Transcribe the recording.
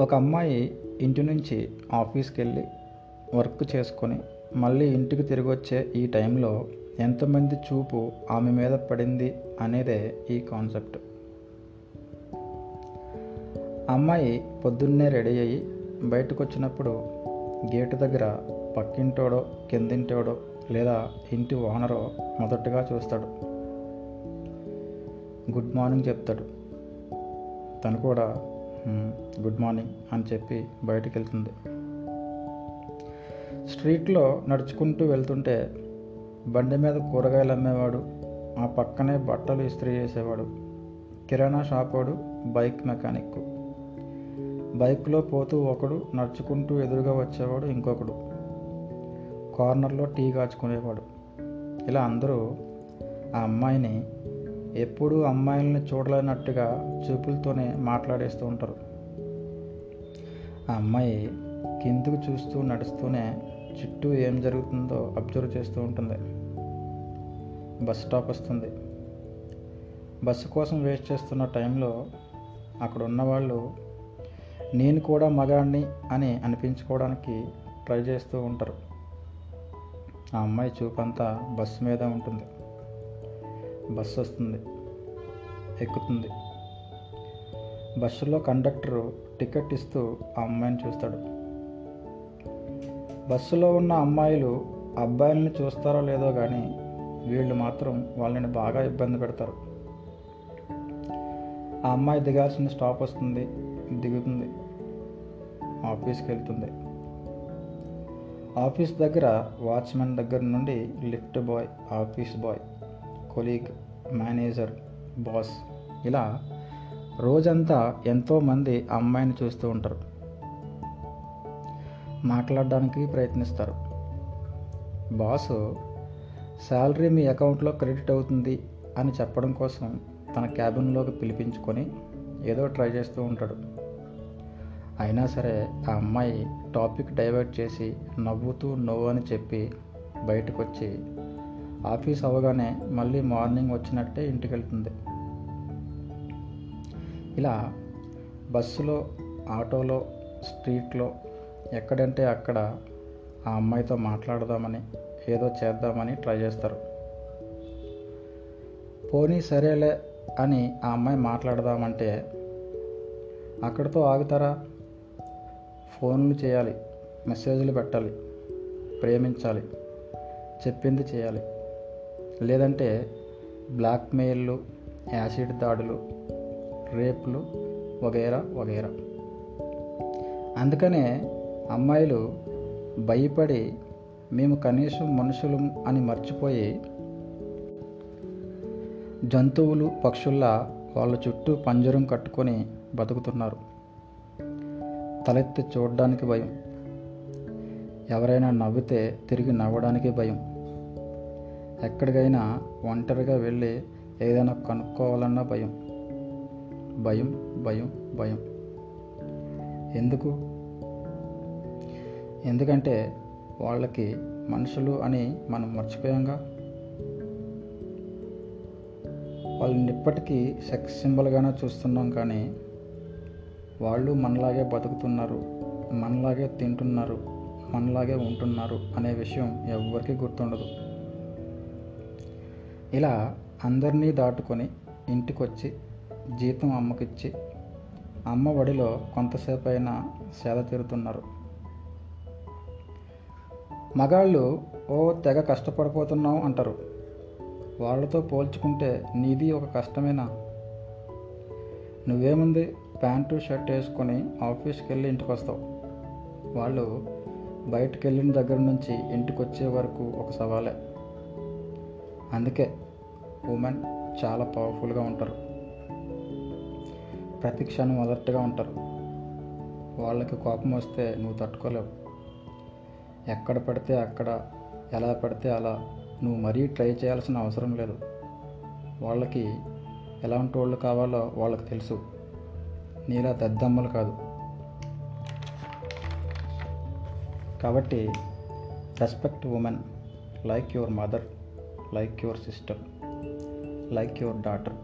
ఒక అమ్మాయి ఇంటి నుంచి ఆఫీస్కి వెళ్ళి వర్క్ చేసుకొని మళ్ళీ ఇంటికి తిరిగి వచ్చే ఈ టైంలో ఎంతమంది చూపు ఆమె మీద పడింది అనేదే ఈ కాన్సెప్ట్. అమ్మాయి పొద్దున్నే రెడీ అయ్యి బయటకు వచ్చినప్పుడు గేటు దగ్గర పక్కింటోడో కిందింటోడో లేదా ఇంటి ఓనరో మొదటగా చూస్తాడు. గుడ్ మార్నింగ్ చెప్తాడు. తను కూడా గుడ్ మార్నింగ్ అని చెప్పి బయటకు వెళ్తుంది స్ట్రీట్లో నడుచుకుంటూ వెళ్తుంటే బండి మీద కూరగాయలు అమ్మేవాడు ఆ పక్కనే బట్టలు ఇస్త్రీ చేసేవాడు కిరాణా షాపోడు బైక్ మెకానిక్. బైక్లో పోతూ ఒకడు నడుచుకుంటూ ఎదురుగా వచ్చేవాడు ఇంకొకడు. కార్నర్లో టీ కాచుకునేవాడు. ఇలా అందరూ ఆ అమ్మాయిని ఎప్పుడూ అమ్మాయిల్ని చూడలేనట్టుగా చూపులతోనే మాట్లాడేస్తూ ఉంటారు. ఆ అమ్మాయి కిందకు చూస్తూ నడుస్తూనే చుట్టూ ఏం జరుగుతుందో అబ్జర్వ్ చేస్తూ ఉంటుంది. బస్ స్టాప్ వస్తుంది. బస్సు కోసం వెయిట్ చేస్తున్న టైంలో అక్కడ ఉన్నవాళ్ళు నేను కూడా మగాడిని అని అనిపించుకోవడానికి ట్రై చేస్తూ ఉంటారు. ఆ అమ్మాయి చూపంతా బస్సు మీద ఉంటుంది. బస్సు వస్తుంది ఎక్కుతుంది. బస్సులో కండక్టరు టికెట్ ఇస్తూ ఆ అమ్మాయిని చూస్తాడు. బస్సులో ఉన్న అమ్మాయిలు అబ్బాయిల్ని చూస్తారో లేదో కానీ వీళ్ళు మాత్రం వాళ్ళని బాగా ఇబ్బంది పెడతారు. ఆ అమ్మాయి దిగాల్సిన స్టాప్ వస్తుంది దిగుతుంది ఆఫీస్కి వెళ్తుంది. ఆఫీస్ దగ్గర వాచ్మెన్ దగ్గర నుండి lift boy office boy colleague manager boss ఇలా రోజంతా ఎంతోమంది అమ్మాయిని చూస్తూ ఉంటారు. మాట్లాడడానికి ప్రయత్నిస్తారు. బాసు శాలరీ మీ అకౌంట్లో క్రెడిట్ అవుతుంది అని చెప్పడం కోసం తన క్యాబిన్లోకి పిలిపించుకొని ఏదో ట్రై చేస్తూ ఉంటాడు. అయినా సరే ఆ అమ్మాయి టాపిక్ డైవర్ట్ చేసి నవ్వుతూ నో అని చెప్పి బయటకు వచ్చి ఆఫీస్ అవగానే మళ్ళీ మార్నింగ్ వచ్చినట్టే ఇంటికి వెళ్తుంది ఇలా బస్సులో ఆటోలో స్ట్రీట్లో ఎక్కడంటే అక్కడ ఆ అమ్మాయితో మాట్లాడదామని ఏదో చేద్దామని ట్రై చేస్తారు. పోనీ సరేలే అని ఆ అమ్మాయి మాట్లాడదామంటే అక్కడితో ఆగుతారా? ఫోన్లు చేయాలి మెసేజ్లు పెట్టాలి ప్రేమించాలి చెప్పింది చేయాలి. లేదంటే బ్లాక్మెయిల్లు యాసిడ్ దాడులు రేపులు వగైరా వగైరా. అందుకనే అమ్మాయిలు భయపడి మేము కనీసం మనుషులు అని మర్చిపోయి జంతువులు పక్షుల్లా వాళ్ళ చుట్టూ పంజరం కట్టుకొని బతుకుతున్నారు. తలెత్తి చూడడానికి భయం. ఎవరైనా నవ్వితే తిరిగి నవ్వడానికి భయం. ఎక్కడికైనా ఒంటరిగా వెళ్ళి ఏదైనా కనుక్కోవాలన్నా భయం. భయం భయం భయం. ఎందుకు? ఎందుకంటే వాళ్ళకి మనుషులు అని మనం మర్చిపోయాంగా? వాళ్ళని ఇప్పటికీ సెక్స్ సింబల్గానే చూస్తున్నాం కానీ వాళ్ళు మనలాగే బతుకుతున్నారు మనలాగే తింటున్నారు మనలాగే ఉంటున్నారు అనే విషయం ఎవరికీ గుర్తుండదు. ఇలా అందరినీ దాటుకొని ఇంటికొచ్చి జీతం అమ్మకిచ్చి అమ్మ ఒడిలో కొంతసేపు అయినా సేద తీరుతున్నారు. మగాళ్ళు ఓ తెగ కష్టపడిపోతున్నాం అంటారు. వాళ్ళతో పోల్చుకుంటే నీది ఒక కష్టమేనా? నువ్వేముంది ప్యాంటు షర్ట్ వేసుకొని ఆఫీస్కి వెళ్ళి ఇంటికి వస్తావు వాళ్ళు బయటకు వెళ్ళిన దగ్గర నుంచి ఇంటికి వచ్చే వరకు ఒక సవాలే. అందుకే ఉమెన్ చాలా పవర్ఫుల్గా ఉంటారు. ప్రతి క్షణం అలర్ట్గా ఉంటారు. వాళ్ళకి కోపం వస్తే నువ్వు తట్టుకోలేవు. ఎక్కడ పడితే అక్కడ ఎలా పడితే అలా నువ్వు మరీ ట్రై చేయాల్సిన అవసరం లేదు. వాళ్ళకి ఎలాంటి వాళ్ళు కావాలో వాళ్ళకి తెలుసు. నీలా దద్దమ్మలు కాదు. కాబట్టి respect women like your mother. Like your sister like your daughter